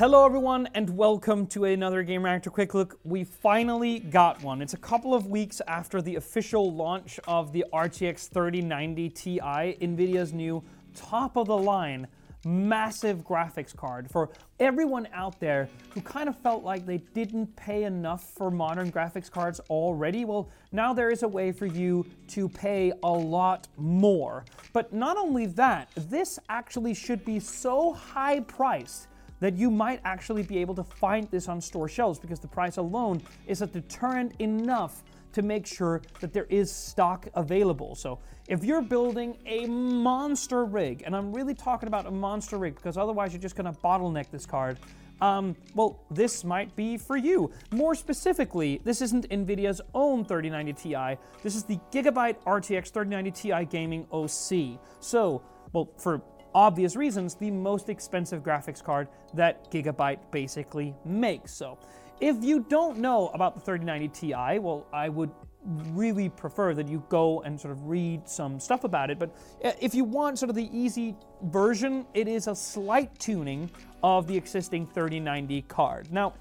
Hello, everyone, and welcome to another Gamereactor Quick Look. We finally got one. It's a couple of weeks after the official launch of the RTX 3090 Ti, NVIDIA's new top of the line massive graphics card for everyone out there who kind of felt like they didn't pay enough for modern graphics cards already. Well, now there is a way for you to pay a lot more. But not only that, this actually should be so high priced that you might actually be able to find this on store shelves because the price alone is a deterrent enough to make sure that there is stock available. So if you're building a monster rig, and I'm really talking about a monster rig because otherwise you're just gonna bottleneck this card, um, well, this might be for you. More specifically, this isn't NVIDIA's own 3090 Ti, this is the Gigabyte RTX 3090 Ti Gaming OC. So, well, for obvious reasons, the most expensive graphics card that Gigabyte basically makes. So, if you don't know about the 3090 Ti, well, I would really prefer that you go and sort of read some stuff about it. But uh, if you want sort of the easy version, it is a slight tuning of the existing 3090 card. Now,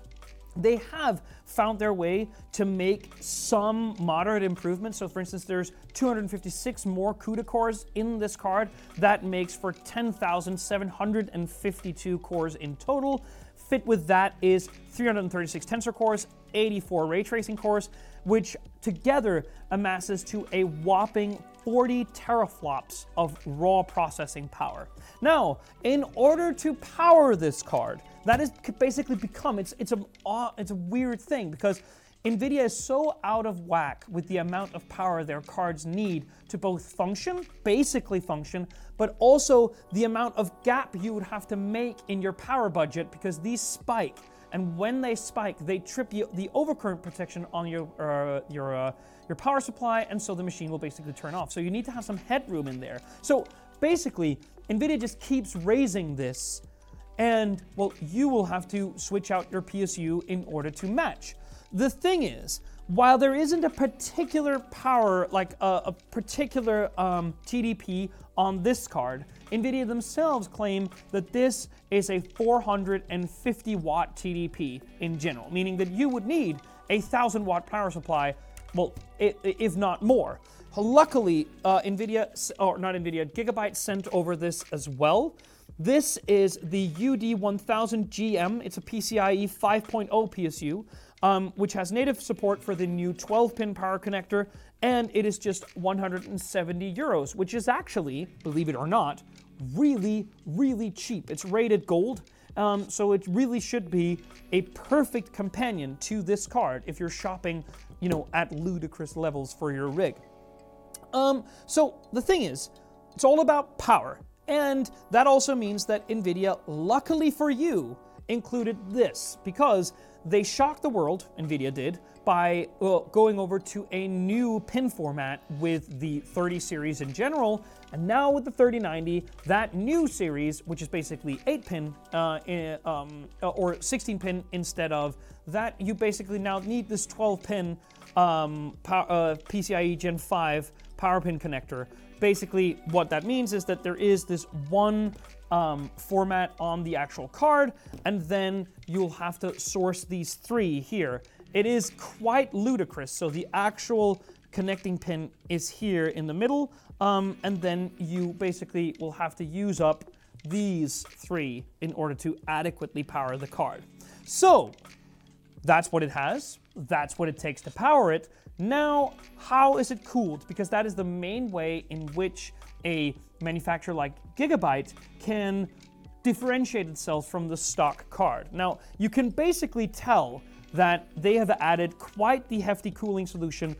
they have found their way to make some moderate improvements. So, for instance, there's 256 more CUDA cores in this card. That makes for 10,752 cores in total. Fit with that is 336 tensor cores, 84 ray tracing cores, which together amasses to a whopping 40 teraflops of raw processing power. Now, in order to power this card, that has basically become it's it's a uh, it's a weird thing because NVIDIA is so out of whack with the amount of power their cards need to both function, basically function, but also the amount of gap you would have to make in your power budget because these spike. And when they spike, they trip you, the overcurrent protection on your uh, your uh, your power supply, and so the machine will basically turn off. So you need to have some headroom in there. So basically, NVIDIA just keeps raising this, and well, you will have to switch out your PSU in order to match. The thing is, while there isn't a particular power, like a, a particular um, TDP on this card, NVIDIA themselves claim that this is a 450 watt TDP in general, meaning that you would need a 1000 watt power supply, well, if not more. Luckily, uh, NVIDIA, or not NVIDIA, Gigabyte sent over this as well. This is the UD1000GM. It's a PCIe 5.0 PSU um, which has native support for the new 12 pin power connector, and it is just 170 euros, which is actually, believe it or not, really, really cheap. It's rated gold. Um, so it really should be a perfect companion to this card if you're shopping, you know, at ludicrous levels for your rig. Um, so the thing is, it's all about power. And that also means that NVIDIA, luckily for you, included this because they shocked the world, NVIDIA did, by uh, going over to a new pin format with the 30 series in general, and now with the 3090, that new series, which is basically 8 pin uh, um, uh, or 16 pin instead of that, you basically now need this 12 pin um, uh, PCIe Gen 5 power pin connector. Basically, what that means is that there is this one um, format on the actual card, and then you'll have to source these three here. It is quite ludicrous. So the actual connecting pin is here in the middle, um, and then you basically will have to use up these three in order to adequately power the card. So that's what it has. That's what it takes to power it. Now, how is it cooled? Because that is the main way in which a manufacturer like Gigabyte can differentiate itself from the stock card. Now, you can basically tell that they have added quite the hefty cooling solution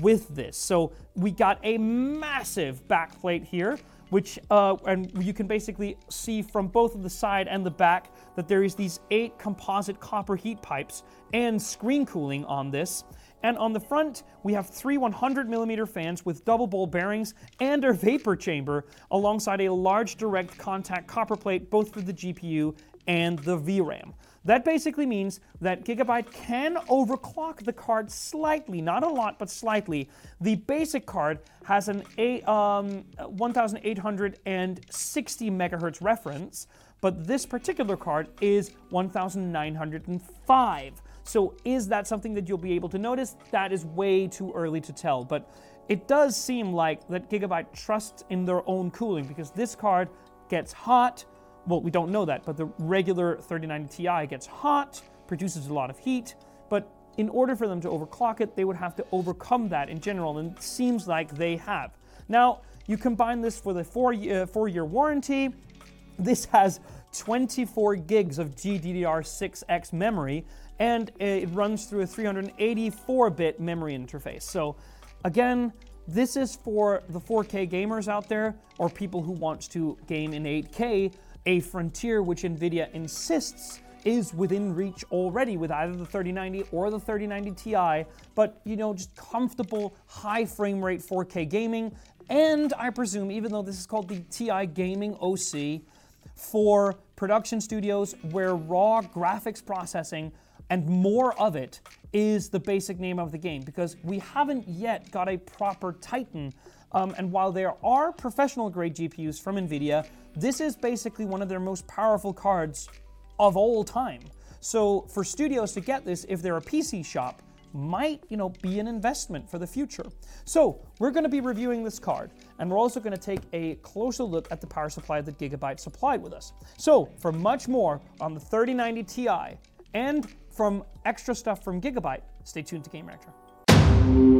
with this. So we got a massive backplate here, which uh, and you can basically see from both of the side and the back that there is these eight composite copper heat pipes and screen cooling on this. And on the front, we have three 100 millimeter fans with double ball bearings and a vapor chamber alongside a large direct contact copper plate both for the GPU and the VRAM. That basically means that Gigabyte can overclock the card slightly, not a lot, but slightly. The basic card has an a, um, 1860 megahertz reference, but this particular card is 1905. So is that something that you'll be able to notice? That is way too early to tell, but it does seem like that Gigabyte trusts in their own cooling because this card gets hot, well, we don't know that, but the regular 3090 Ti gets hot, produces a lot of heat, but in order for them to overclock it, they would have to overcome that in general, and it seems like they have. Now, you combine this with a four, uh, four year warranty. This has 24 gigs of GDDR6X memory, and it runs through a 384 bit memory interface. So, again, this is for the 4K gamers out there or people who want to game in 8K a frontier which NVIDIA insists is within reach already with either the 3090 or the 3090 Ti, but you know, just comfortable high frame rate 4K gaming. And I presume, even though this is called the TI Gaming OC, for production studios where raw graphics processing and more of it is the basic name of the game because we haven't yet got a proper Titan. Um, and while there are professional grade GPUs from NVIDIA, this is basically one of their most powerful cards of all time. So for studios to get this, if they're a PC shop, might you know be an investment for the future. So we're going to be reviewing this card, and we're also going to take a closer look at the power supply that Gigabyte supplied with us. So for much more on the 3090 Ti and from extra stuff from Gigabyte, stay tuned to Gamereactor.